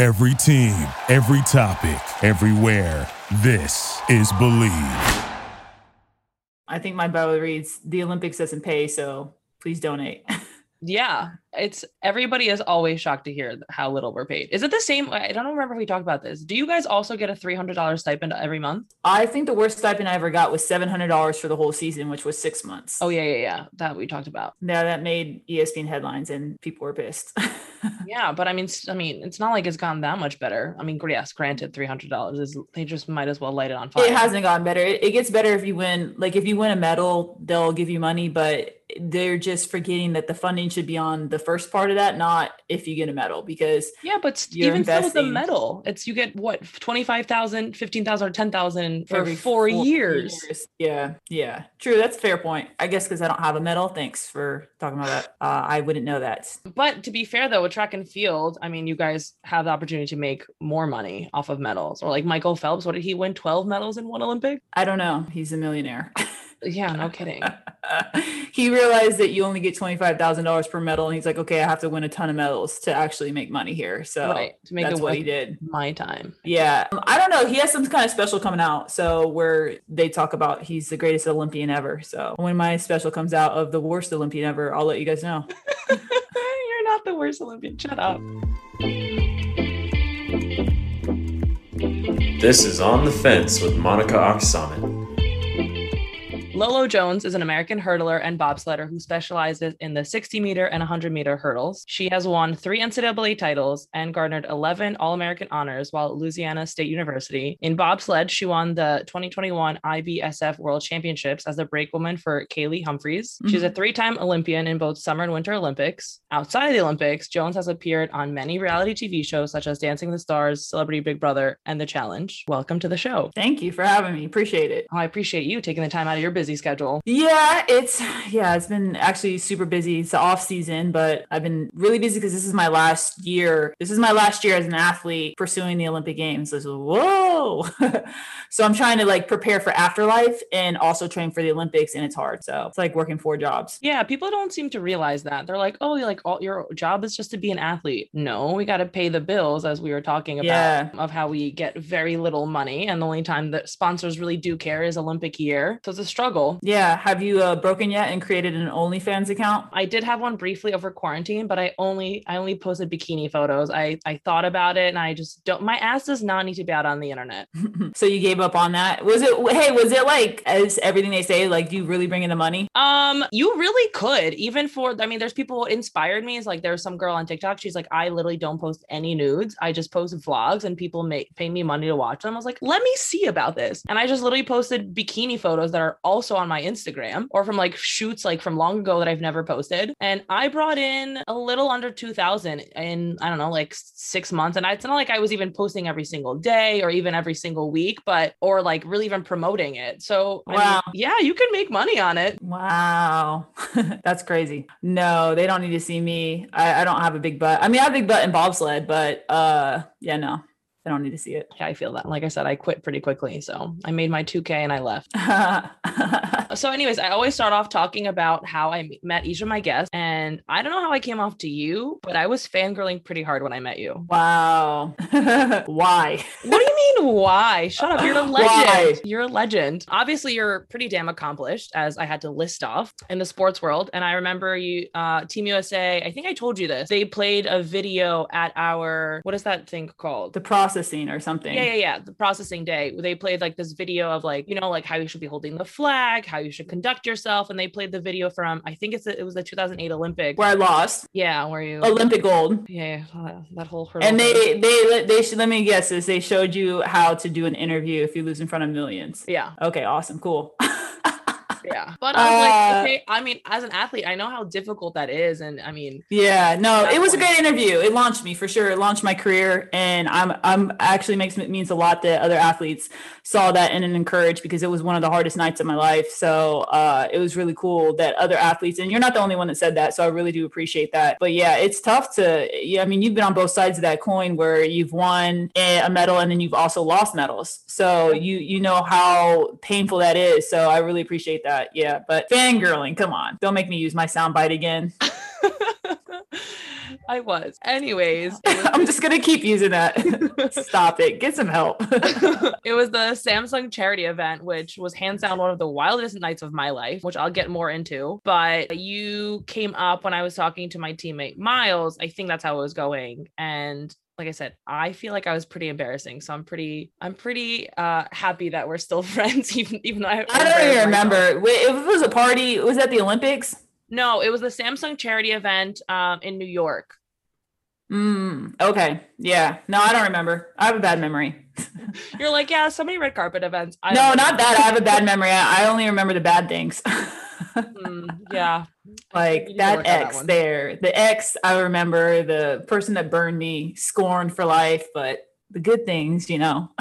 Every team, every topic, everywhere. This is Believe. I think my bio reads the Olympics doesn't pay, so please donate. Yeah, it's everybody is always shocked to hear how little we're paid. Is it the same? I don't remember if we talked about this. Do you guys also get a three hundred dollars stipend every month? I think the worst stipend I ever got was seven hundred dollars for the whole season, which was six months. Oh yeah, yeah, yeah. That we talked about. Yeah, that made ESPN headlines, and people were pissed. yeah, but I mean, I mean, it's not like it's gotten that much better. I mean, yes, granted, three hundred dollars is they just might as well light it on fire. It hasn't gotten better. It, it gets better if you win. Like if you win a medal, they'll give you money, but they're just forgetting that the funding should be on the first part of that, not if you get a medal. Because yeah, but even investing. still with a medal, it's you get what 25,000, 15,000 or 10,000 for Every four, four years. years. Yeah, yeah, true. That's a fair point. I guess because I don't have a medal. Thanks for talking about that. Uh, I wouldn't know that. But to be fair though, with track and field, I mean, you guys have the opportunity to make more money off of medals. Or like Michael Phelps, what did he win? 12 medals in one Olympic? I don't know. He's a millionaire. Yeah, no kidding. he realized that you only get $25,000 per medal. And he's like, okay, I have to win a ton of medals to actually make money here. So right. to make that's what he did. My time. Yeah. I don't know. He has some kind of special coming out. So where they talk about he's the greatest Olympian ever. So when my special comes out of the worst Olympian ever, I'll let you guys know. You're not the worst Olympian. Shut up. This is On the Fence with Monica Aksamit. Lolo Jones is an American hurdler and bobsledder who specializes in the 60 meter and 100 meter hurdles. She has won three NCAA titles and garnered 11 All American honors while at Louisiana State University. In bobsled, she won the 2021 IBSF World Championships as the brakewoman for Kaillie Humphries. Mm-hmm. She's a mm-hmm. three time Olympian in both Summer and Winter Olympics. Outside of the Olympics, Jones has appeared on many reality TV shows such as Dancing the Stars, Celebrity Big Brother, and The Challenge. Welcome to the show. Thank you for having me. Appreciate it. Oh, I appreciate you taking the time out of your busy busy schedule. Yeah, it's yeah, it's been actually super busy. It's the off season, but I've been really busy because this is my last year. This is my last year as an athlete pursuing the Olympic Games. So, whoa. so I'm trying to like prepare for afterlife and also train for the Olympics, and it's hard. So it's like working four jobs. Yeah, people don't seem to realize that. They're like, oh, like all your job is just to be an athlete. No, we got to pay the bills, as we were talking about, yeah. of how we get very little money, and the only time that sponsors really do care is Olympic year. So it's a struggle struggle. Yeah. Have you uh, broken yet and created an OnlyFans account? I did have one briefly over quarantine, but I only I only posted bikini photos. I I thought about it and I just don't. My ass does not need to be out on the internet. so you gave up on that? Was it? Hey, was it like as everything they say? Like, do you really bring in the money? Um, you really could. Even for I mean, there's people who inspired me. Is like there's some girl on TikTok. She's like, I literally don't post any nudes. I just post vlogs and people make pay me money to watch them. I was like, let me see about this. And I just literally posted bikini photos that are also also on my Instagram or from like shoots like from long ago that I've never posted. And I brought in a little under 2000 in, I don't know, like six months. And it's not like I was even posting every single day or even every single week, but, or like really even promoting it. So, wow. I mean, yeah, you can make money on it. Wow. That's crazy. No, they don't need to see me. I, I don't have a big butt. I mean, I have a big butt in bobsled, but uh, yeah, no, I don't need to see it. Yeah, I feel that. Like I said, I quit pretty quickly. So I made my 2K and I left. so, anyways, I always start off talking about how I met each of my guests. And I don't know how I came off to you, but I was fangirling pretty hard when I met you. Wow. why? What do you mean, why? Shut up. You're a legend. Why? You're a legend. Obviously, you're pretty damn accomplished, as I had to list off in the sports world. And I remember you, uh, Team USA, I think I told you this. They played a video at our, what is that thing called? The processing or something. Yeah, yeah, yeah. The processing day. They played like this video of like, you know, like how you should be holding the flag, how you should conduct yourself. And they played the video from, I think it's it was the 2008 Olympics. Where I lost. Yeah, where you Olympic gold. Yeah, that whole And they they they should let me guess this. They showed you how to do an interview if you lose in front of millions. Yeah. Okay, awesome, cool. yeah. But I was like, Uh, okay, I mean, as an athlete, I know how difficult that is. And I mean, Yeah, no, it was a great interview. It launched me for sure. It launched my career, and I'm I'm actually makes it means a lot that other athletes saw that and encouraged because it was one of the hardest nights of my life. So uh, it was really cool that other athletes, and you're not the only one that said that. So I really do appreciate that. But yeah, it's tough to. Yeah, I mean, you've been on both sides of that coin where you've won a a medal and then you've also lost medals. So you you know how painful that is. So I really appreciate that. Yeah, but fangirling, come on, don't make me use my soundbite again. I was. Anyways, was, I'm just gonna keep using that. Stop it. Get some help. it was the Samsung charity event, which was hands down one of the wildest nights of my life, which I'll get more into. But you came up when I was talking to my teammate Miles. I think that's how it was going. And like I said, I feel like I was pretty embarrassing. So I'm pretty, I'm pretty uh happy that we're still friends, even even though I, I don't even remember. Wait, it was a party, It was at the Olympics? No, it was the Samsung charity event um in New York. Mm, okay. Yeah. No, I don't remember. I have a bad memory. You're like, yeah, so many red carpet events. I no, not that. I have a bad memory. I I only remember the bad things. Mm, yeah, like We need to that on that X there. The X, I remember the person that burned me, scorned for life, but the good things, you know.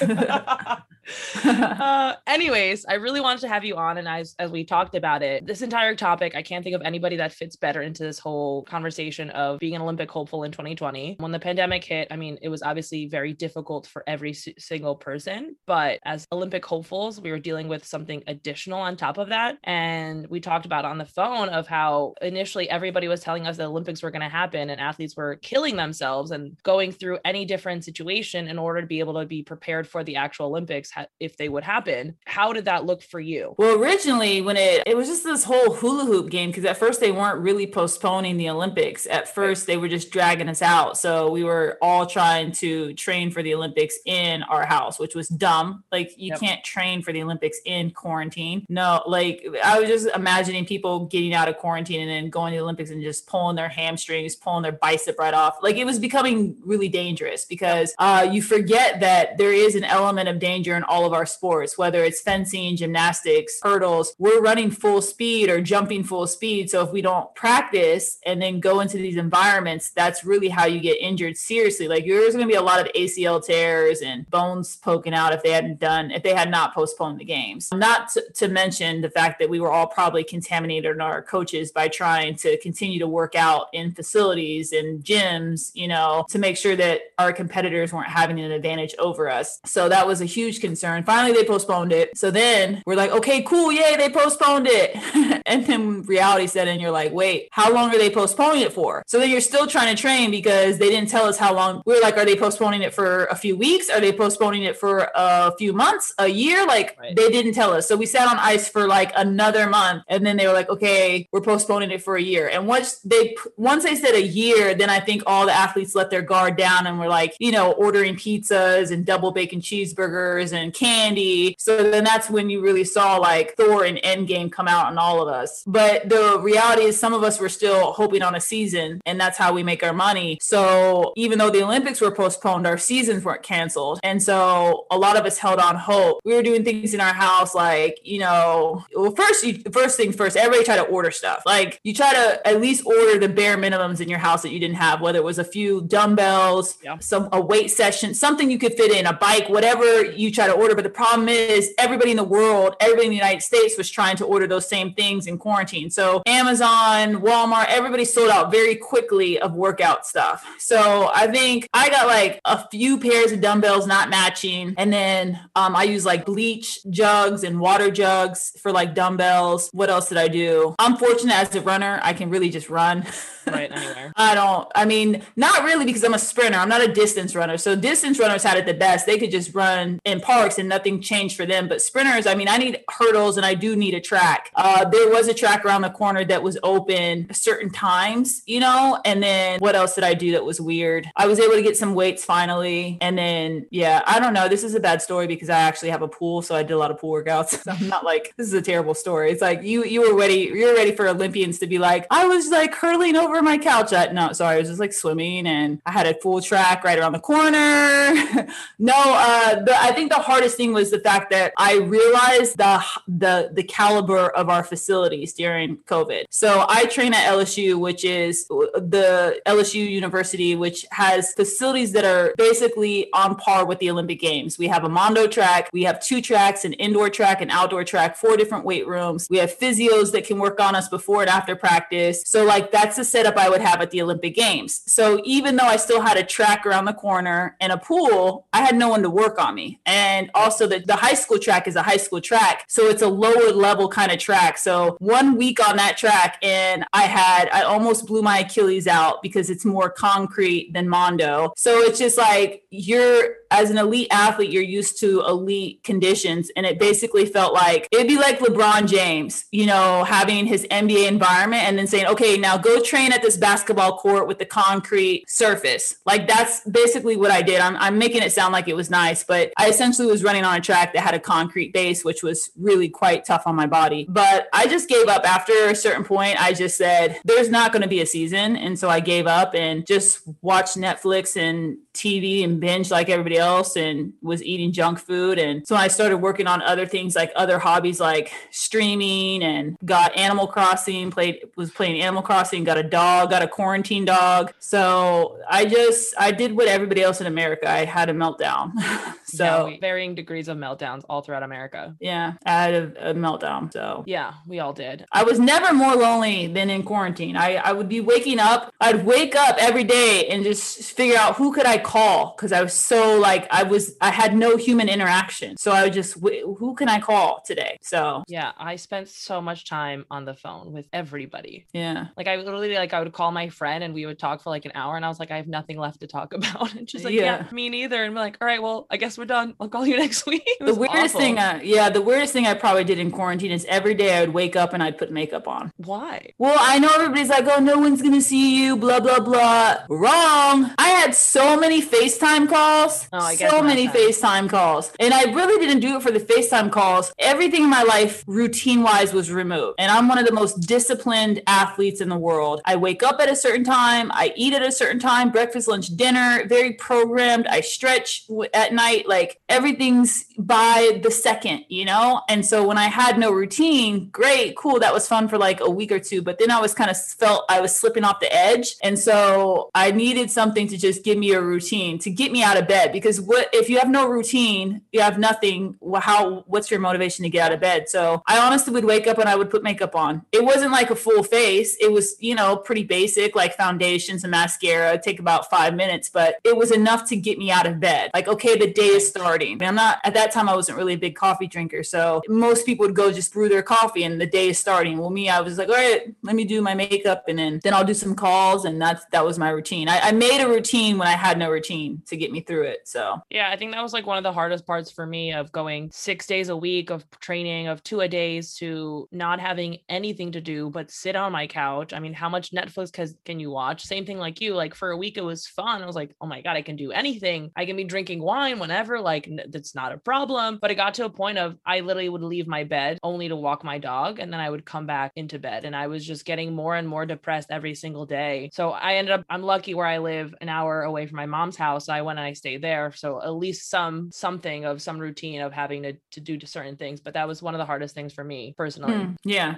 uh, anyways, I really wanted to have you on, and as as we talked about it, this entire topic, I can't think of anybody that fits better into this whole conversation of being an Olympic hopeful in 2020. When the pandemic hit, I mean, it was obviously very difficult for every s- single person, but as Olympic hopefuls, we were dealing with something additional on top of that, and we talked about on the phone of how initially everybody was telling us the Olympics were going to happen, and athletes were killing themselves and going through any different situation in order to be able to be prepared for the actual Olympics ha- if they would happen. How did that look for you? Well, originally, when it it was just this whole hula hoop game, because at first they weren't really postponing the Olympics. At first, they were just dragging us out. So we were all trying to train for the Olympics in our house, which was dumb. Like you Yep. can't train for the Olympics in quarantine. No, like I was just imagining people getting out of quarantine and then going to the Olympics and just pulling their hamstrings, pulling their bicep right off. Like it was becoming really dangerous because uh, you forget that there is an element of danger in all of our sports, whether it's fencing, gymnastics, hurdles. We're running full speed or jumping full speed. So if we don't practice and then go into these environments, that's really how you get injured seriously. Like there's going to be a lot of ACL tears and bones poking out if they hadn't done, if they had not postponed the games. Not to, to mention the fact that we were all probably contaminated in our coaches by trying to continue to work out in facilities and gyms, you know, to make sure that our competitors weren't having an advantage over us. So that was a huge concern. And finally, they postponed it. So then we're like, okay, cool, yay, they postponed it. and then reality set in. You're like, wait, how long are they postponing it for? So then you're still trying to train because they didn't tell us how long. We are like, are they postponing it for a few weeks? Are they postponing it for a few months, a year? Like Right. they didn't tell us. So we sat on ice for like another month, and then they were like, okay, we're postponing it for a year. And once they once they said a year, then I think all the athletes let their guard down and were like, you know, ordering pizzas and double bacon cheeseburgers and candy. So then that's when you really saw like Thor and Endgame come out on all of us. But the reality is, some of us were still hoping on a season, and that's how we make our money. So even though the Olympics were postponed, our seasons weren't canceled. And so a lot of us held on hope. We were doing things in our house, like, you know, well, first, you, first thing first, everybody try to order stuff. Like, you try to at least order the bare minimums in your house that you didn't have, whether it was a few dumbbells, Yeah. some a weight session, something you could fit in, a bike, whatever you try to order. But the problem is, everybody in the world, everybody in the United States was trying to order those same things in quarantine. So Amazon, Walmart, everybody sold out very quickly of workout stuff. So I think I got like a few pairs of dumbbells not matching, and then um, I use like bleach jugs and water jugs for like dumbbells. What else did I do? I'm fortunate as a runner, I can really just run. Right, anywhere. I don't, I mean, not really because I'm a sprinter. I'm not a distance runner. So distance runners had it the best. They could just run in and nothing changed for them. But sprinters, I mean, I need hurdles and I do need a track. Uh, there was a track around the corner that was open certain times, you know? And then what else did I do that was weird? I was able to get some weights finally. And then, yeah, I don't know. This is a bad story because I actually have a pool. So I did a lot of pool workouts. So I'm not like, this is a terrible story. It's like you, you were ready. You're ready for Olympians to be like, I was like hurling over my couch. at, no, sorry. I was just like swimming and I had a full track right around the corner. no, uh, the, I think the hardest thing was the fact that I realized the the the caliber of our facilities during COVID. So I train at LSU, which is the LSU University, which has facilities that are basically on par with the Olympic Games. We have a Mondo track, we have two tracks, an indoor track, an outdoor track, four different weight rooms. We have physios that can work on us before and after practice. So like that's the setup I would have at the Olympic Games. So even though I still had a track around the corner and a pool, I had no one to work on me. And also the, the high school track is a high school track. So it's a lower level kind of track. So one week on that track and I had I almost blew my Achilles out because it's more concrete than Mondo. So it's just like you're as an elite athlete, you're used to elite conditions. And it basically felt like it'd be like LeBron James, you know, having his NBA environment and then saying, okay, now go train at this basketball court with the concrete surface. Like that's basically what I did. I'm, I'm making it sound like it was nice, but I essentially was running on a track that had a concrete base, which was really quite tough on my body. But I just gave up after a certain point. I just said, there's not going to be a season. And so I gave up and just watched Netflix and TV and binge like everybody else and was eating junk food. And so I started working on other things like other hobbies like streaming and got Animal Crossing, played was playing Animal Crossing, got a dog, got a quarantine dog. So I just I did what everybody else in America. I had a meltdown. so Yeah, varying degrees of meltdowns all throughout America. yeah, I had a, a meltdown. So Yeah, we all did. I was never more lonely than in quarantine. I, I would be waking up. I'd wake up every day and just figure out who could I call because I was so like I was I had no human interaction. So I would just "Wh- who can I call today? So Yeah, I spent so much time on the phone with everybody. yeah, Like I literally like I would call my friend and we would talk for like an hour and I was like I have nothing left to talk about and she's like yeah, Yeah. me neither and we're like all right well I guess we're done I'll call you next week. The weirdest awful. thing, uh, yeah, the weirdest thing I probably did in quarantine is every day I would wake up and I'd put makeup on. why Well, I know everybody's like, oh, no one's gonna see you, blah blah blah. Wrong. I had so many FaceTime calls, Oh, I so many. FaceTime calls, and I really didn't do it for the FaceTime calls. Everything in my life, routine wise, was removed, and I'm one of the most disciplined athletes in the world. I wake up at a certain time, I eat at a certain time, breakfast, lunch, dinner, very programmed. I stretch at night, like everything's by the second, you know. And so when I had no routine, great, cool, that was fun for like a week or two, but then I was kind of felt I was slipping off the edge, and so I needed something to just give me a routine to get me out of bed because what if you have no routine, you have nothing. How what's your motivation to get out of bed? So I honestly would wake up and I would put makeup on. It wasn't like a full face. It was you know pretty basic like foundations and mascara. It'd take about five minutes, but it was enough to get me out of bed. Like okay, the day is starting. I'm not at that time. I wasn't really a big coffee drinker, so most people would go just brew their coffee and the day is starting. Well, me, I was like, all right, let me do my makeup and then then I'll do some calls, and that's that was my routine. I, I made a routine when I had no routine to get me through it. So Yeah, I think that was like one of the hardest parts for me of going six days a week of training, of two a days to not having anything to do but sit on my couch. I mean, how much Netflix can, can you watch? Same thing like you. Like for a week, it was fun. I was like, oh my God, I can do anything. I can be drinking wine whenever. Like that's not a problem. But it got to a point of I literally would leave my bed only to walk my dog and then I would come back into bed. And I was just getting more and more depressed every single day. So I ended up, I'm lucky where I live an hour away from my mom's house. So I went and I stayed there. So at least some something of some routine of having to, to do certain things. But that was one of the hardest things for me personally. hmm, yeah.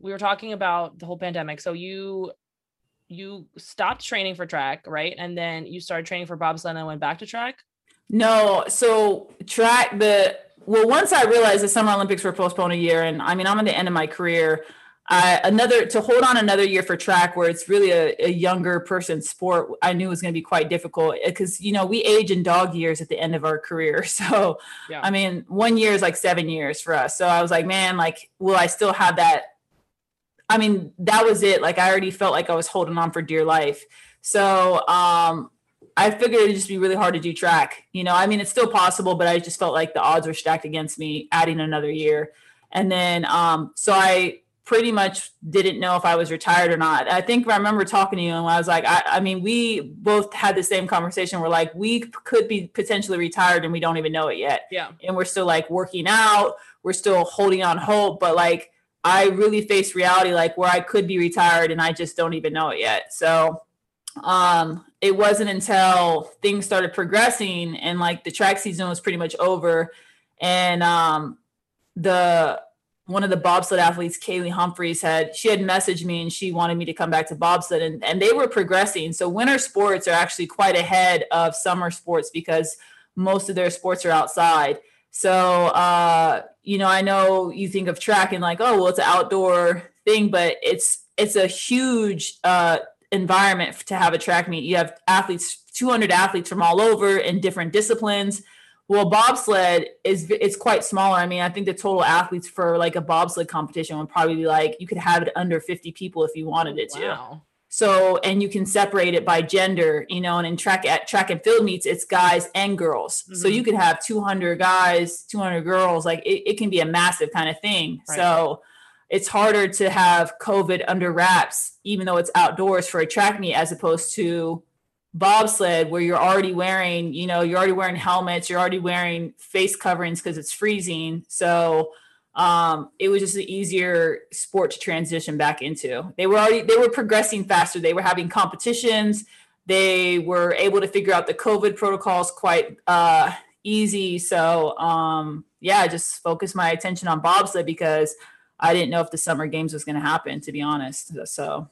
We were talking about the whole pandemic. So you you stopped training for track, right? And then you started training for bobsled and went back to track. No, so track the well. Once I realized the Summer Olympics were postponed a year, and I mean I'm at the end of my career. I, another to hold on another year for track, where it's really a, a younger person sport, I knew was going to be quite difficult because you know we age in dog years at the end of our career. So Yeah. I mean, one year is like seven years for us. So I was like, man, like, will I still have that? I mean, that was it. Like, I already felt like I was holding on for dear life. So um, I figured it'd just be really hard to do track. You know, I mean, it's still possible, but I just felt like the odds were stacked against me adding another year. And then, um, so I pretty much didn't know if I was retired or not. I think I remember talking to you and I was like, I, I mean, we both had the same conversation. We're like, we could be potentially retired and we don't even know it yet Yeah. and we're still like working out we're still holding on hope but like i really face reality like where i could be retired and i just don't even know it yet so um, it wasn't until things started progressing and like the track season was pretty much over, and um, the one of the bobsled athletes, Kaillie Humphries, had she had messaged me and she wanted me to come back to bobsled, and and they were progressing. So winter sports are actually quite ahead of summer sports because most of their sports are outside. So uh, you know, I know you think of track and like, oh, well, it's an outdoor thing, but it's it's a huge uh, environment to have a track meet. You have athletes, 200 athletes from all over in different disciplines well, bobsled is it's quite smaller. I mean, I think the total athletes for like a bobsled competition would probably be like you could have it under 50 people if you wanted it wow. to. So, and you can separate it by gender, you know, and in track at track and field meets, it's guys and girls. Mm-hmm. So you could have 200 guys, 200 girls, like it, it can be a massive kind of thing. Right. So it's harder to have COVID under wraps, even though it's outdoors for a track meet, as opposed to bobsled where you're already wearing, you know, you're already wearing helmets, you're already wearing face coverings because it's freezing. So um, it was just an easier sport to transition back into. They were already they were progressing faster. They were having competitions. They were able to figure out the COVID protocols quite uh, easy. So um, yeah, I just focused my attention on bobsled because I didn't know if the summer games was going to happen. To be honest, so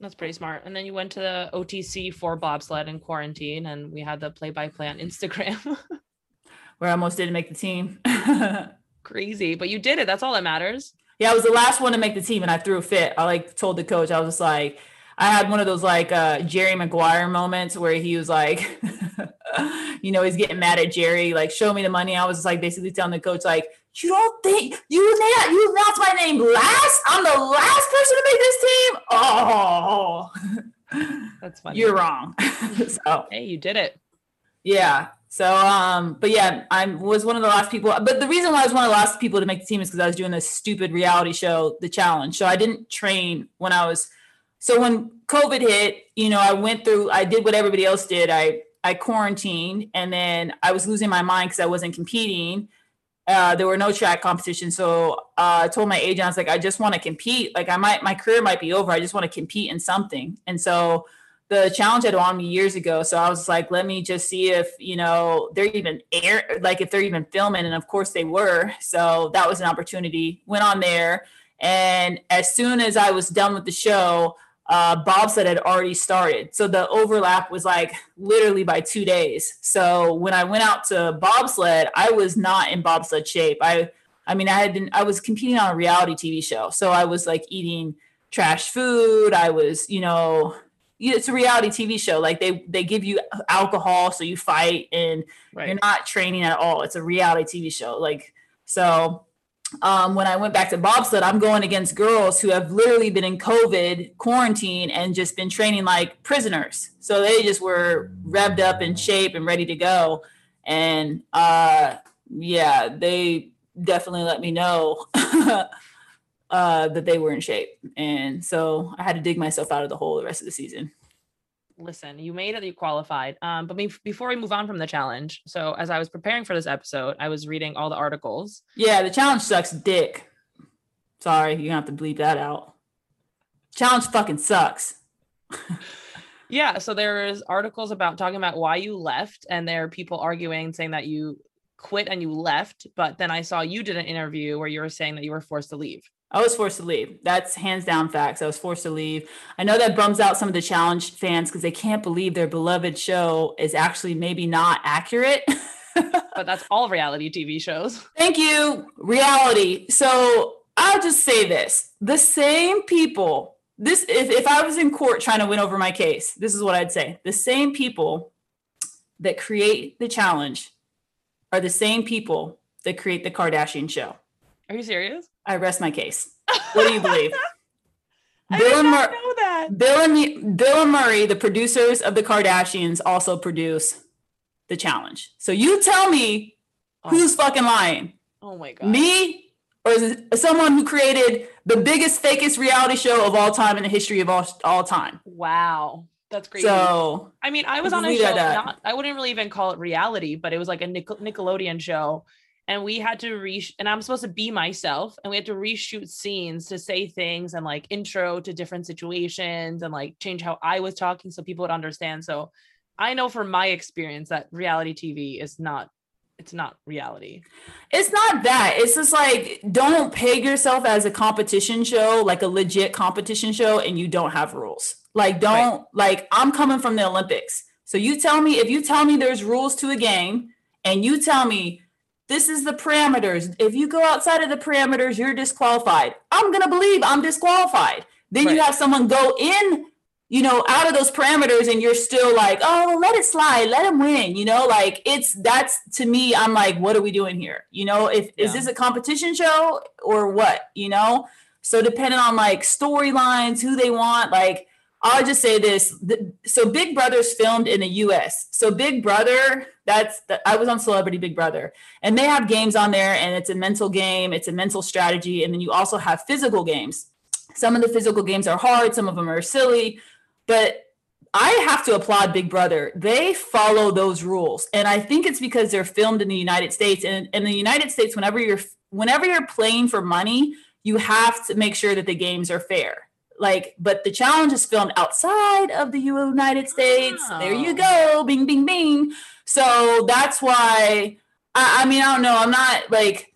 that's pretty smart. And then you went to the OTC for bobsled in quarantine, and we had the play by play on Instagram. Where I almost didn't make the team. Crazy, but you did it. That's all that matters. Yeah, I was the last one to make the team, and I threw a fit. I like told the coach, I was just like, I had one of those like uh, Jerry Maguire moments where he was like, you know, he's getting mad at Jerry, like, show me the money. I was like basically telling the coach, like, you don't think you you announced my name last? I'm the last person to make this team. Oh, that's funny. You're wrong. so hey, you did it. Yeah. So um, but yeah, I was one of the last people. But the reason why I was one of the last people to make the team is because I was doing this stupid reality show, The Challenge. So I didn't train when I was. So when COVID hit, you know, I went through. I did what everybody else did. I I quarantined, and then I was losing my mind because I wasn't competing uh, there were no track competitions. So uh, I told my agent, I was like, I just want to compete. Like I might, my career might be over. I just want to compete in something. And so the challenge had on me years ago. So I was like, let me just see if, you know, they're even air, like if they're even filming. And of course they were. So that was an opportunity. Went on there. And as soon as I was done with the show, uh, bobsled had already started. So the overlap was like literally by two days. So when I went out to bobsled, I was not in bobsled shape. I, I mean, I had been, I was competing on a reality TV show. So I was like eating trash food. I was, you know, it's a reality TV show. Like they, they give you alcohol. So you fight and right. you're not training at all. It's a reality TV show. Like, so um, when I went back to bobsled, I'm going against girls who have literally been in COVID quarantine and just been training like prisoners. So they just were revved up in shape and ready to go. And uh, yeah, they definitely let me know uh, that they were in shape. And so I had to dig myself out of the hole the rest of the season listen, you made it, you qualified. Um, but before we move on from the challenge, so as I was preparing for this episode, I was reading all the articles. Yeah, the challenge sucks dick. Sorry, you have to bleep that out. Challenge fucking sucks. yeah, so there's articles about talking about why you left, and there are people arguing saying that you quit and you left, but then I saw you did an interview where you were saying that you were forced to leave. I was forced to leave. That's hands down facts. I was forced to leave. I know that bums out some of the challenge fans because they can't believe their beloved show is actually maybe not accurate. but that's all reality TV shows. Thank you. Reality. So I'll just say this the same people, this if, if I was in court trying to win over my case, this is what I'd say. The same people that create the challenge are the same people that create the Kardashian show. Are you serious? I rest my case. What do you believe? I Bill not Mur- know that. Bill and Bill and Murray, the producers of the Kardashians, also produce the challenge. So you tell me oh. who's fucking lying? Oh my god. Me or is it someone who created the biggest fakest reality show of all time in the history of all, all time? Wow. That's great. So I mean, I was on a show. Not, I wouldn't really even call it reality, but it was like a Nickel- Nickelodeon show and we had to re and I'm supposed to be myself and we had to reshoot scenes to say things and like intro to different situations and like change how I was talking so people would understand. So I know from my experience that reality TV is not it's not reality. It's not that. It's just like don't peg yourself as a competition show, like a legit competition show and you don't have rules. Like don't right. like I'm coming from the Olympics. So you tell me if you tell me there's rules to a game and you tell me this is the parameters. If you go outside of the parameters, you're disqualified. I'm going to believe I'm disqualified. Then right. you have someone go in, you know, out of those parameters and you're still like, oh, let it slide, let him win. You know, like it's that's to me, I'm like, what are we doing here? You know, if yeah. is this a competition show or what? You know, so depending on like storylines, who they want, like I'll just say this. So Big Brother's filmed in the US. So Big Brother, that's the, I was on Celebrity Big Brother and they have games on there and it's a mental game, it's a mental strategy. And then you also have physical games. Some of the physical games are hard, some of them are silly, but I have to applaud Big Brother. They follow those rules. And I think it's because they're filmed in the United States. And in the United States, whenever you're whenever you're playing for money, you have to make sure that the games are fair like but the challenge is filmed outside of the united states. There you go. Bing bing bing. So that's why I, I, mean i don't know. I'm not like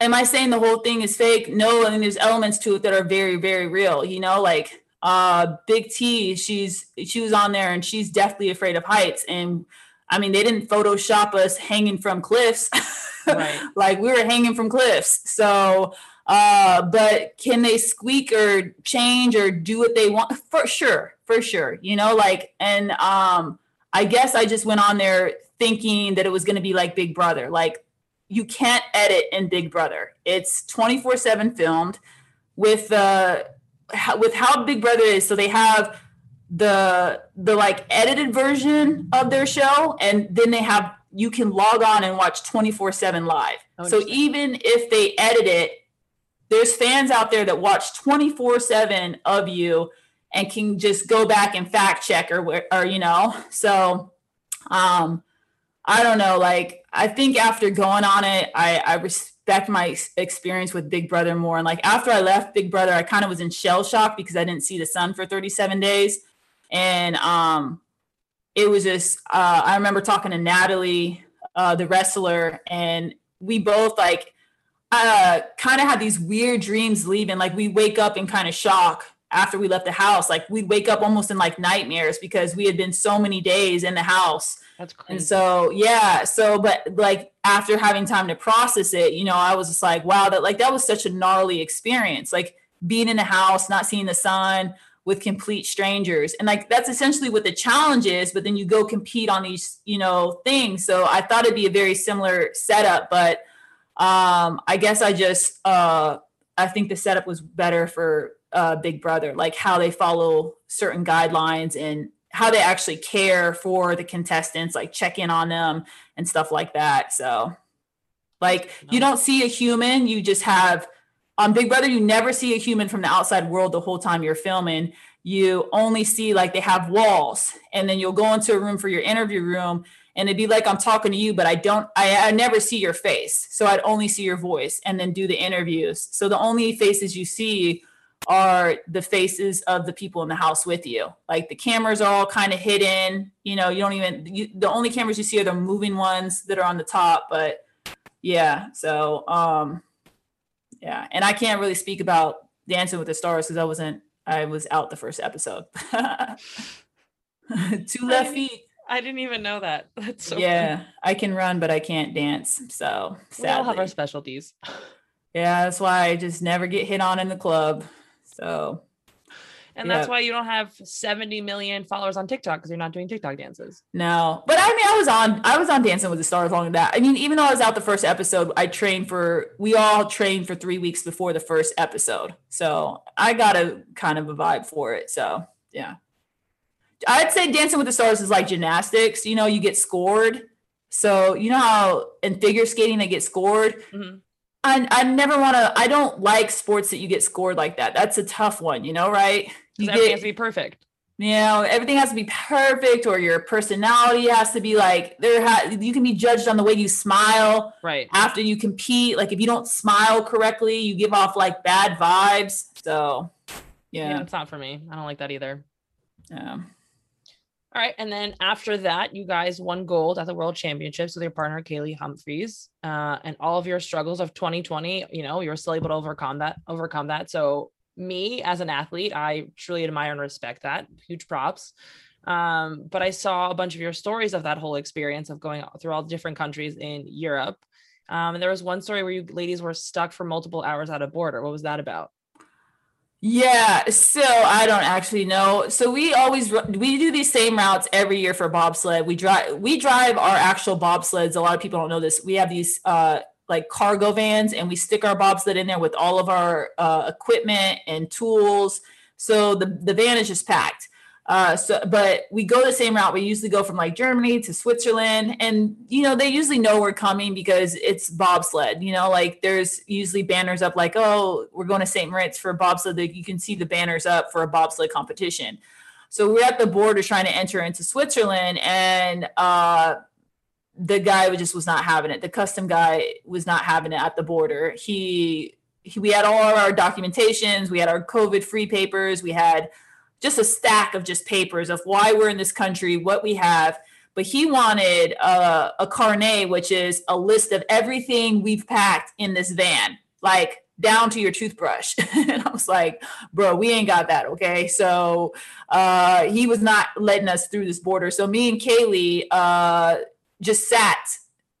am i saying the whole thing is fake? No i mean there's elements to it that are very very real you know? Like uh big t she's she was on there and she's deathly afraid of heights. And i mean they didn't photoshop us hanging from cliffs. Right. like we were hanging from cliffs. So uh, but can they squeak or change or do what they want? For sure, for sure. You know, like, and um, I guess I just went on there thinking that it was going to be like Big Brother. Like, you can't edit in Big Brother. It's 24 7 filmed with uh with how Big Brother is. So they have the the like edited version of their show and then they have you can log on and watch 24 7 live. So even if they edit it there's fans out there that watch 24 7 of you and can just go back and fact check or, or you know so um i don't know like i think after going on it i i respect my experience with big brother more. And like after i left big brother i kind of was in shell shock because i didn't see the sun for 37 days. And um it was just uh i remember talking to natalie uh the wrestler and we both like uh kind of had these weird dreams leaving like we wake up in kind of shock after we left the house. Like we'd wake up almost in like nightmares because we had been so many days in the house. That's crazy. and so yeah so but like after having time to process it you know i was just like wow that like that was such a gnarly experience. Like being in the house not seeing the sun with complete strangers. And like that's essentially what the challenge is but then you go compete on these you know things. So i thought it'd be a very similar setup but um, I guess I just uh, I think the setup was better for uh, Big Brother, like how they follow certain guidelines and how they actually care for the contestants, like check in on them and stuff like that. So, like, you don't see a human, you just have on Big Brother, you never see a human from the outside world the whole time you're filming. You only see like they have walls, and then you'll go into a room for your interview room, and it'd be like I'm talking to you, but I don't, I, I never see your face. So I'd only see your voice and then do the interviews. So the only faces you see are the faces of the people in the house with you. Like the cameras are all kind of hidden. You know, you don't even, you, the only cameras you see are the moving ones that are on the top. But yeah, so, um, yeah. And I can't really speak about Dancing with the Stars because I wasn't, I was out the first episode. Two left feet. I didn't even know that. That's so yeah. Funny. I can run, but I can't dance. So sadly. we all have our specialties. Yeah, that's why I just never get hit on in the club. So and that's why you don't have 70 million followers on TikTok because you're not doing TikTok dances. No, but I mean, I was on, I was on Dancing with the Stars long that. I mean, even though I was out the first episode, I trained for, we all trained for three weeks before the first episode. So I got a kind of a vibe for it. So yeah. I'd say Dancing with the Stars is like gymnastics. You know, you get scored. So you know how in figure skating they get scored. Mm-hmm. I I never want to. I don't like sports that you get scored like that. That's a tough one. You know, right? You get, has to be perfect. you know everything has to be perfect or your personality has to be like there ha- you can be judged on the way you smile Right. after you compete like if you don't smile correctly you give off like bad vibes so Yeah, yeah it's not for me. I don't like that either. yeah All right. And then after that, you guys won gold at the World Championships with your partner, Kaillie Humphries. Uh, and all of your struggles of 2020, you know, you were still able to overcome that, overcome that. So me as an athlete, I truly admire and respect that. Huge props. Um, but I saw a bunch of your stories of that whole experience of going through all the different countries in Europe. Um, and there was one story where you ladies were stuck for multiple hours at a border. What was that about? Yeah, so I don't actually know. So we always we do these same routes every year for bobsled. We drive we drive our actual bobsleds. A lot of people don't know this. We have these uh like cargo vans and we stick our bobsled in there with all of our uh, equipment and tools. So the the van is just packed. Uh, so, but we go the same route. We usually go from like Germany to Switzerland, and you know they usually know we're coming because it's bobsled. You know, like there's usually banners up like, "Oh, we're going to St. Moritz for bobsled." You can see the banners up for a bobsled competition. So we're at the border trying to enter into Switzerland, and uh, the guy just was not having it. The custom guy was not having it at the border. He, he we had all our documentations, we had our COVID-free papers, we had just a stack of just papers of why we're in this country, what we have. But he wanted a, a carnet, which is a list of everything we've packed in this van, like down to your toothbrush. and I was like, bro, we ain't got that. Okay. So uh, he was not letting us through this border. So me and Kaillie uh, just sat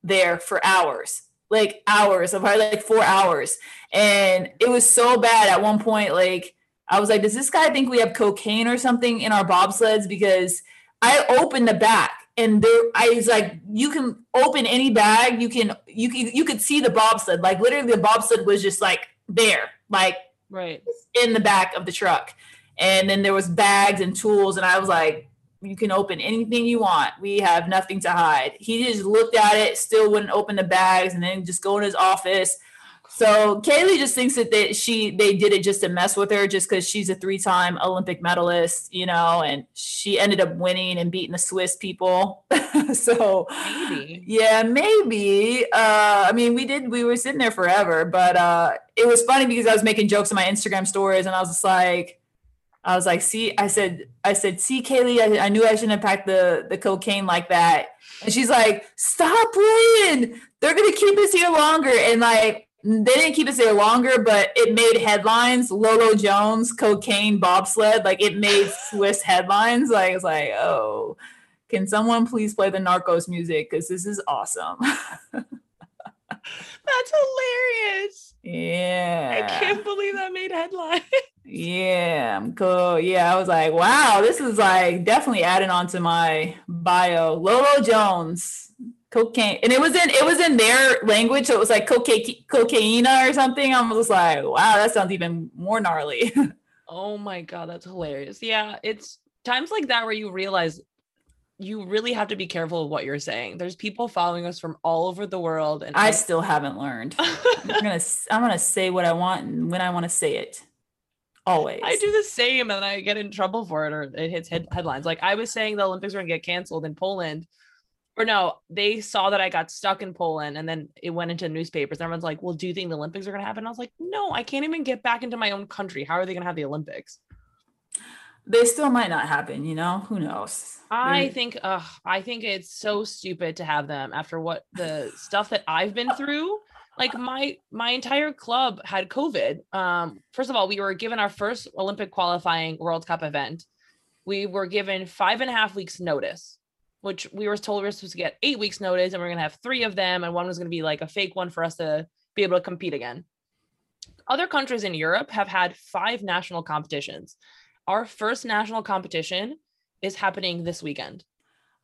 there for hours, like hours, of like four hours. And it was so bad at one point, like, I was like, does this guy think we have cocaine or something in our bobsleds? Because I opened the back and there I was like, you can open any bag, you can you can you could see the bobsled. Like literally the bobsled was just like there, like Right. in the back of the truck. And then there was bags and tools, and I was like, you can open anything you want. We have nothing to hide. He just looked at it, still wouldn't open the bags, and then just go in his office. So Kaillie just thinks that they, she they did it just to mess with her, just because she's a three-time Olympic medalist, you know, and she ended up winning and beating the Swiss people. so Maybe. yeah, maybe. Uh, I mean, we did. We were sitting there forever, but uh, it was funny because I was making jokes on my Instagram stories, and I was just like, I was like, see, I said, I said, see, Kaillie, I, I knew I shouldn't have packed the the cocaine like that, and she's like, stop playing. They're gonna keep us here longer, and like. They didn't keep us there longer, but it made headlines. Lolo Jones, cocaine bobsled, like it made Swiss headlines. Like it's like, oh, can someone please play the Narcos music? Because this is awesome. That's hilarious. yeah. I can't believe that made headline. Yeah, I'm cool. Yeah, I was like, wow, this is like definitely adding on to my bio. Lolo Jones, cocaine, and it was in it was in their language, so it was like cocaine, cocaina or something. I was like, wow, that sounds even more gnarly. oh my god, that's hilarious. Yeah, it's times like that where you realize you really have to be careful of what you're saying. There's people following us from all over the world, and I still haven't learned. I'm gonna I'm gonna say what I want and when I want to say it. Always. I do the same and I get in trouble for it or it hits head- headlines. Like I was saying the Olympics were gonna get canceled in Poland. Or no, they saw that I got stuck in Poland and then it went into newspapers. And everyone's like, Well, do you think the Olympics are gonna happen? I was like, No, I can't even get back into my own country. How are they gonna have the Olympics? They still might not happen. You know, who knows? I They're- think uh I think it's so stupid to have them after what the stuff that I've been through. Like my my entire club had COVID. Um, first of all, we were given our first Olympic qualifying World Cup event. We were given five and a half weeks notice, which we were told we were supposed to get eight weeks notice, and we are gonna have three of them, and one was gonna be like a fake one for us to be able to compete again. Other countries in Europe have had five national competitions. Our first national competition is happening this weekend.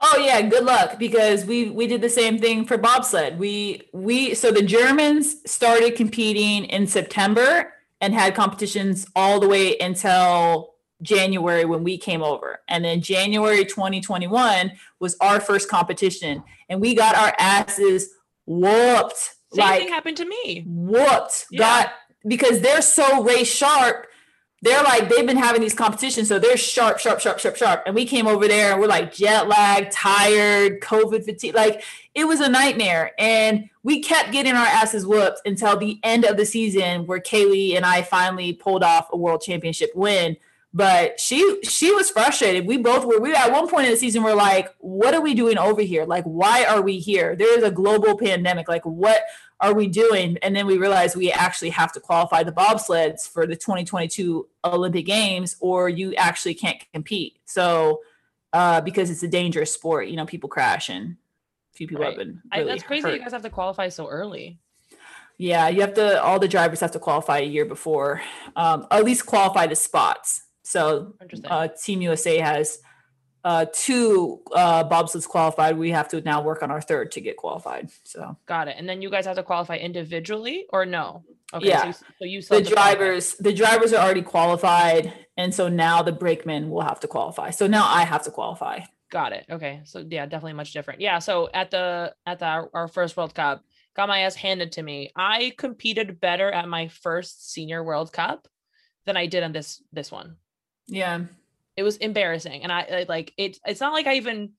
Oh yeah, good luck because we we did the same thing for bobsled. We we so the Germans started competing in September and had competitions all the way until January when we came over. And then January 2021 was our first competition and we got our asses whooped. Same like thing happened to me. whooped. Yeah. Got because they're so race sharp. they're like they've been having these competitions, so they're sharp, sharp, sharp, sharp, sharp. And we came over there and we're like jet lag, tired, COVID fatigue. Like it was a nightmare. And we kept getting our asses whooped until the end of the season where Kaillie and I finally pulled off a world championship win. But she she was frustrated. We both were we at one point in the season we're like, what are we doing over here? Like, why are we here? There is a global pandemic. Like, what are we doing? And then we realized we actually have to qualify the bobsleds for the 2022 Olympic Games, or you actually can't compete. So, uh, because it's a dangerous sport, you know, people crash and a few people Right. have been. I, that's crazy. hurt. You guys have to qualify so early. Yeah, you have to. All the drivers have to qualify a year before, um, at least qualify the spots. So, uh, Team USA has uh, two uh, bobsleds qualified. We have to now work on our third to get qualified. So. Got it. And then you guys have to qualify individually or no? Okay. Yeah. So you, so you the to drivers the drivers are already qualified and so now the brakemen will have to qualify so now i have to qualify Got it. Okay. So yeah, definitely much different. Yeah. So at the at the our, our first World Cup, got my ass handed to me. I competed better at my first senior World Cup than I did on this this one. Yeah It was embarrassing. And I, I like it it's not like I even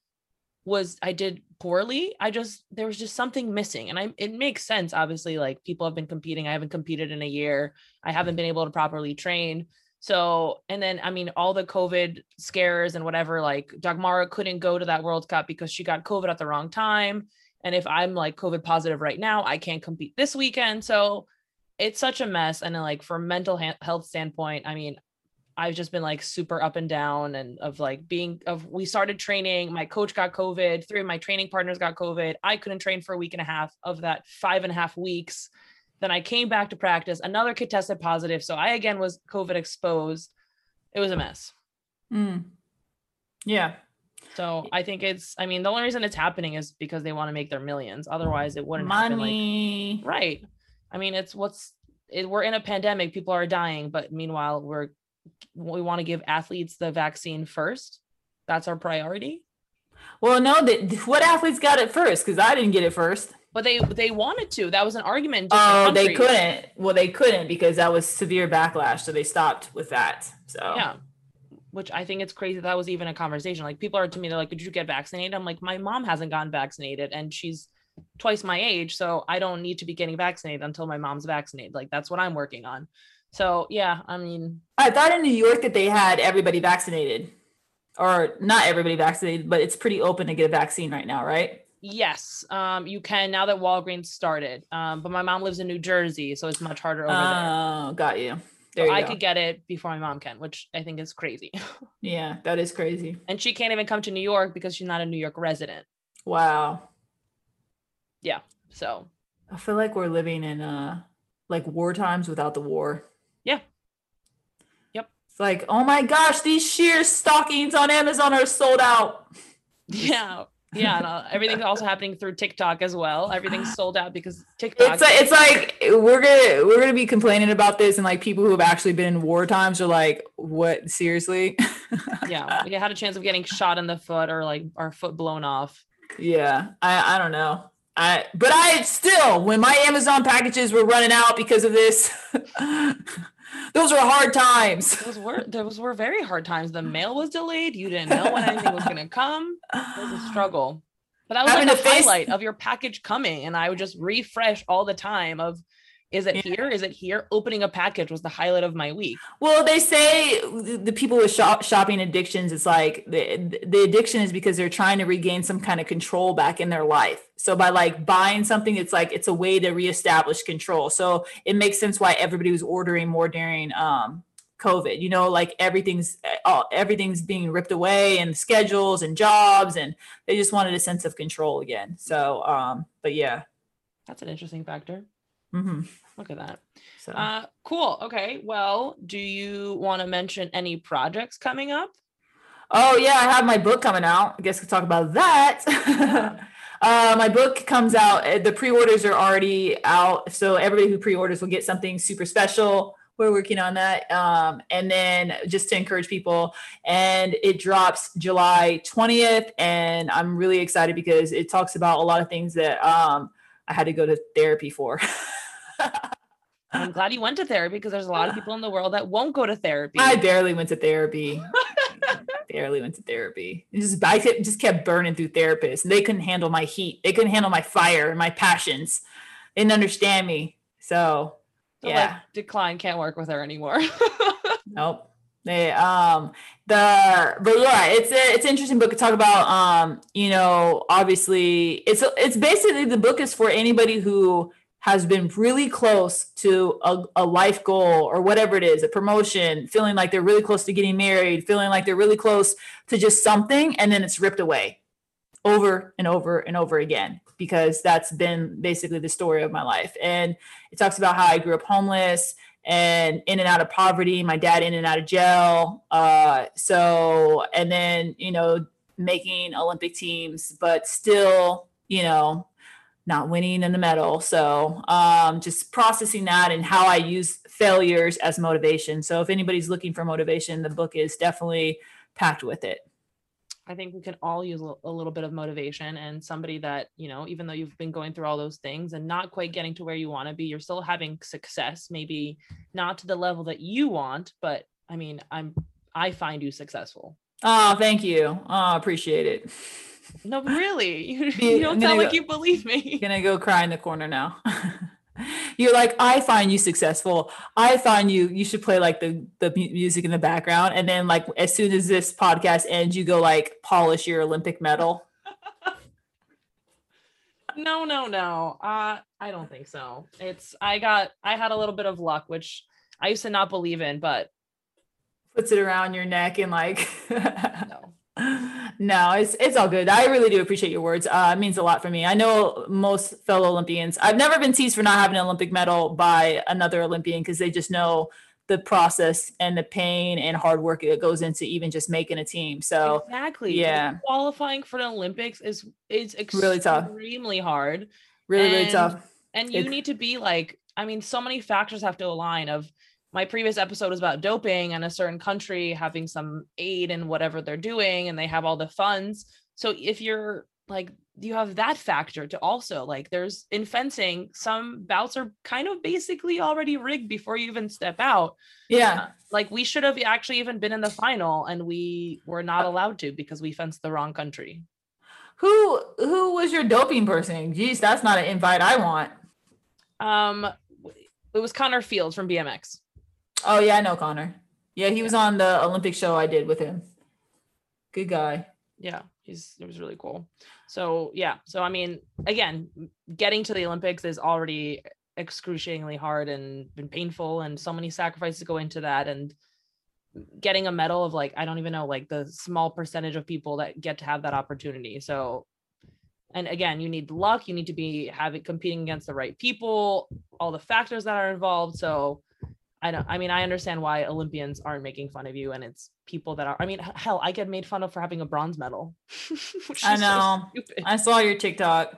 was I did poorly. I just there was just something missing. And I it makes sense, obviously. Like people have been competing. I haven't competed in a year. I haven't been able to properly train. So, and then I mean, all the COVID scares and whatever, like Dagmara couldn't go to that World Cup because she got COVID at the wrong time. And if I'm like COVID positive right now, I can't compete this weekend. So it's such a mess. And like, for mental health standpoint, I mean, I've just been like super up and down and of like being of we started training. My coach got COVID, three of my training partners got COVID. I couldn't train for a week and a half of that five and a half weeks. Then I came back to practice. Another kid tested positive. So I again was COVID exposed. It was a mess. Mm. yeah So I think it's, I mean, the only reason it's happening is because they want to make their millions. Otherwise, it wouldn't happen. Like, money right. I mean, it's what's, it, we're in a pandemic, people are dying, but meanwhile, we're, we want to give athletes the vaccine first. That's our priority. well no the, what athletes got it first because i didn't get it first But they they wanted to. That was an argument. oh they couldn't well they couldn't because that was severe backlash so they stopped with that so Yeah. Which I think it's crazy that was even a conversation. Like people are to me, they're like, "Did you get vaccinated?" I'm like, "My mom hasn't gotten vaccinated, and she's twice my age, so I don't need to be getting vaccinated until my mom's vaccinated. Like that's what I'm working on." So yeah, I mean, i thought in new york that they had everybody vaccinated or not everybody vaccinated but it's pretty open to get a vaccine right now right yes, um, you can now that Walgreens started. Um, but my mom lives in New Jersey, so it's much harder over there. oh got you So there you I go. could get it before my mom can, which I think is crazy. yeah that is crazy and she can't even come to New York because she's not a New York resident. wow Yeah. So I feel like we're living in uh like war times without the war. Yeah. Yep. It's like, oh my gosh, these sheer stockings on Amazon are sold out. yeah, yeah, and uh, everything's also happening through TikTok as well. Everything's sold out because TikTok. It's like it's like we're gonna we're gonna be complaining about this, and like people who have actually been in war times are like, what? Seriously? yeah, we had a chance of getting shot in the foot or like our foot blown off. yeah. I I don't know. I but I still when my Amazon packages were running out because of this, those were hard times. Those were those were very hard times. The mail was delayed. You didn't know when anything was gonna come. It was a struggle. But that was Having like to the face- highlight of your package coming, and I would just refresh all the time of. Is it Yeah. here? Is it here? Opening a package was the highlight of my week. Well, they say the people with shop, shopping addictions, it's like the, the addiction is because they're trying to regain some kind of control back in their life. So by like buying something, it's like it's a way to reestablish control. So it makes sense why everybody was ordering more during um, COVID. You know, like everything's all, everything's being ripped away and schedules and jobs, and they just wanted a sense of control again. So, um, but yeah. That's an interesting factor. Hmm Look at that. So Uh, cool. Okay. Well, do you want to mention any projects coming up? Oh yeah, I have my book coming out. I guess we'll talk about that. uh, my book comes out. uh, The pre-orders are already out, so everybody who pre-orders will get something super special. We're working on that, um, and then just to encourage people, and it drops July twentieth, and I'm really excited because it talks about a lot of things that um, I had to go to therapy for. I'm glad you went to therapy because there's a lot of people in the world that won't go to therapy. I barely went to therapy. barely went to therapy. It just I kept, just kept burning through therapists. They couldn't handle my heat. They couldn't handle my fire and my passions. They didn't understand me. So, So, yeah. like, decline can't work with her anymore. Nope. They um the but yeah, it's a it's an interesting book to talk about. Um, you know, obviously it's it's basically the book is for anybody who has been really close to a, a life goal or whatever it is, a promotion, feeling like they're really close to getting married, feeling like they're really close to just something, and then it's ripped away over and over and over again because that's been basically the story of my life. And it talks about how I grew up homeless and in and out of poverty, my dad in and out of jail. Uh, so, and then, you know, making Olympic teams, but still, you know, not winning in the medal. So, um, just processing that and how I use failures as motivation. So, if anybody's looking for motivation, the book is definitely packed with it. I think we can all use a little bit of motivation and somebody that, you know, even though you've been going through all those things and not quite getting to where you want to be, you're still having success, maybe not to the level that you want, but I mean, I'm I find you successful. Oh, thank you. Oh, appreciate it. No, really. You, you don't sound gonna like you believe me. gonna go cry in the corner now. You're like, I find you successful. I find you. You should play like the the music in the background, and then like as soon as this podcast ends, you go like polish your Olympic medal. No, no, no. Uh, I don't think so. It's I got I had a little bit of luck, which I used to not believe in, but Puts it around your neck and like. no. No, it's it's all good. I really do appreciate your words. Uh, it means a lot for me. I know most fellow Olympians. I've never been teased for not having an Olympic medal by another Olympian because they just know the process and the pain and hard work that goes into even just making a team. So exactly. Like, yeah. Qualifying for the Olympics is is Really tough. extremely hard. really, really tough. And you It's- need to be like, I mean, so many factors have to align of my previous episode was about doping and a certain country having some aid in whatever they're doing and they have all the funds. So if you're like you have that factor to also like there's in fencing some bouts are kind of basically already rigged before you even step out Yeah. like we should have actually even been in the final and we were not allowed to because we fenced the wrong country Who who was your doping person? Geez, that's not an invite I want. um it was connor fields from bmx Oh yeah, I know Connor. Yeah, he was on the Olympic show I did with him. Good guy. yeah he's it was really cool so yeah so i mean again getting to the olympics is already excruciatingly hard and been painful and so many sacrifices go into that and getting a medal of like i don't even know like the small percentage of people that get to have that opportunity so and again you need luck you need to be having competing against the right people all the factors that are involved so i don't i mean i understand why olympians aren't making fun of you and it's people that are i mean hell i get made fun of for having a bronze medal which I is so know. stupid. I saw your TikTok.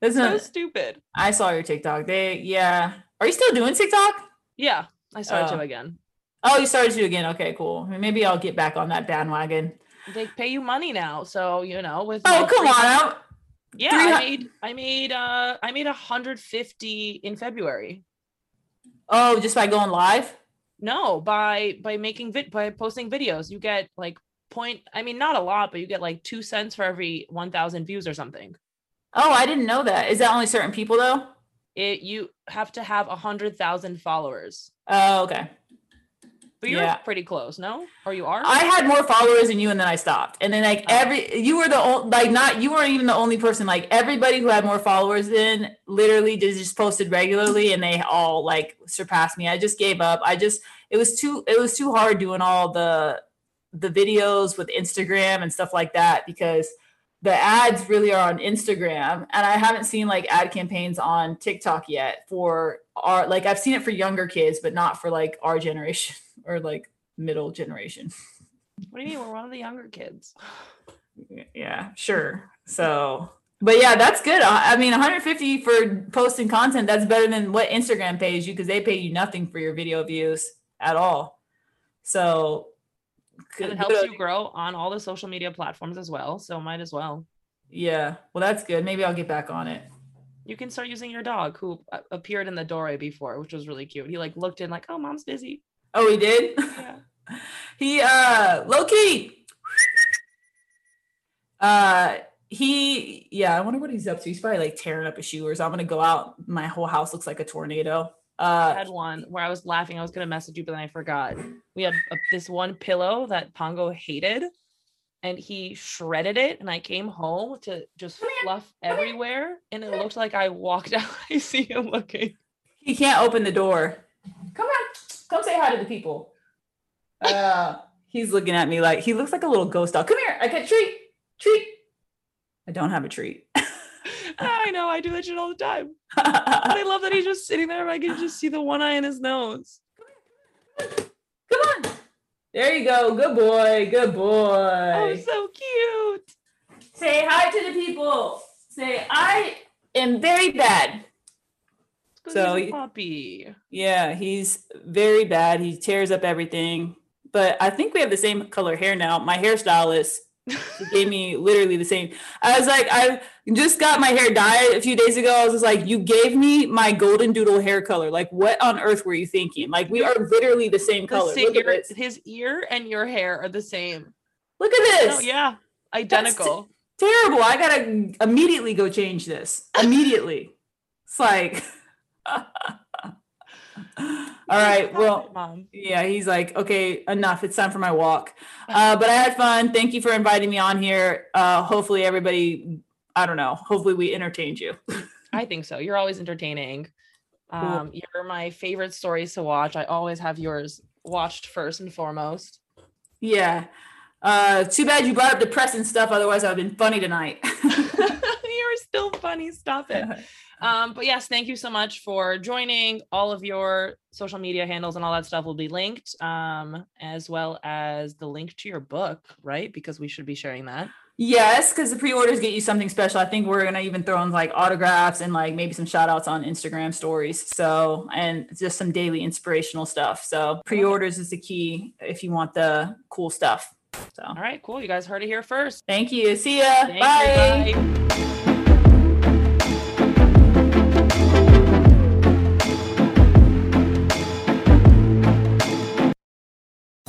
That's so not, stupid I saw your TikTok. They yeah. Are you still doing TikTok? yeah i started Oh. to again Oh, you started to again. Okay, cool. Maybe I'll get back on that bandwagon. they pay you money now so you know with Oh, come on. yeah i made i made uh i made 150 in february Oh, just by going live? No, by by making vid by posting videos, you get like point. I mean, not a lot, but you get like two cents for every one thousand views or something. Oh, I didn't know that. Is that only certain people though? It you have to have a hundred thousand followers, Oh, okay. But you're Yeah. pretty close, no? Or you are? I had more followers than you, and then I stopped. And then like Oh. every you were the only like not you weren't even the only person. Like everybody who had more followers than literally just just posted regularly, and they all like surpassed me. I just gave up. I just it was too it was too hard doing all the the videos with Instagram and stuff like that because the ads really are on Instagram and I haven't seen like ad campaigns on TikTok yet for our like I've seen it for younger kids but not for like our generation or like middle generation. what do you mean? We're one of the younger kids. Yeah, sure. So, but yeah, that's good. I I mean, 150 for posting content, that's better than what Instagram pays you because they pay you nothing for your video views at all. So, And it helps you grow on all the social media platforms as well. So might as well. Yeah, well, that's good. Maybe I'll get back on it. You can start using your dog who appeared in the doorway before, which was really cute. He like looked in like, oh, mom's busy. Oh, he did. Yeah. he uh Loki. Uh he yeah, I wonder what he's up to. He's probably like tearing up a shoe or so. I'm gonna go out. My whole house looks like a tornado. I Uh had one where I was laughing. I was gonna message you, but then I forgot. We had a, this one pillow that Pongo hated, and he shredded it. And I came home to just fluff everywhere, and it looked like I walked out. I see him looking. he can't open the door. Come on, come say hi to the people. Uh he's looking at me like he looks like a little ghost dog. Come here, I get a treat. Treat. I don't have a treat. I know I do that shit all the time. But I love that he's just sitting there. I can just see the one eye in his nose. Come on. There you go. Good boy. Good boy. Oh, so cute. Say hi to the people. Say, I am very bad. So puppy. Yeah, he's very bad. He tears up everything. But I think we have the same color hair now. My hairstylist she gave me literally the same. I was like, I just got my hair dyed a few days ago. I was just like, you gave me my golden doodle hair color. Like, what on earth were you thinking? Like, we are literally the same The color. same- your- his ear and your hair are the same. Look at oh, this. Oh, yeah, identical. terrible. I gotta immediately go change this. Immediately. it's like all right. Well, mom. yeah, he's like, okay, enough. It's time for my walk. Uh, but I had fun. Thank you for inviting me on here. Uh, hopefully everybody, I don't know, hopefully we entertained you. I think so. You're always entertaining. Um, you're my favorite stories to watch. I always have yours watched first and foremost. Yeah. Uh, too bad you brought up depressing stuff. Otherwise, i would have been funny tonight. you're still funny. Stop it. Um, but yes, thank you so much for joining. All of your social media handles and all that stuff will be linked, um, as well as the link to your book, right? Because we should be sharing that. Yes, because the pre-orders get you something special. I think we're gonna even throw in like autographs and like maybe some shout outs on Instagram stories. So and just some daily inspirational stuff. So pre-orders is the key if you want the cool stuff. So All right, cool. You guys heard it here first. thank you. See ya. Thank you, Bye. bye.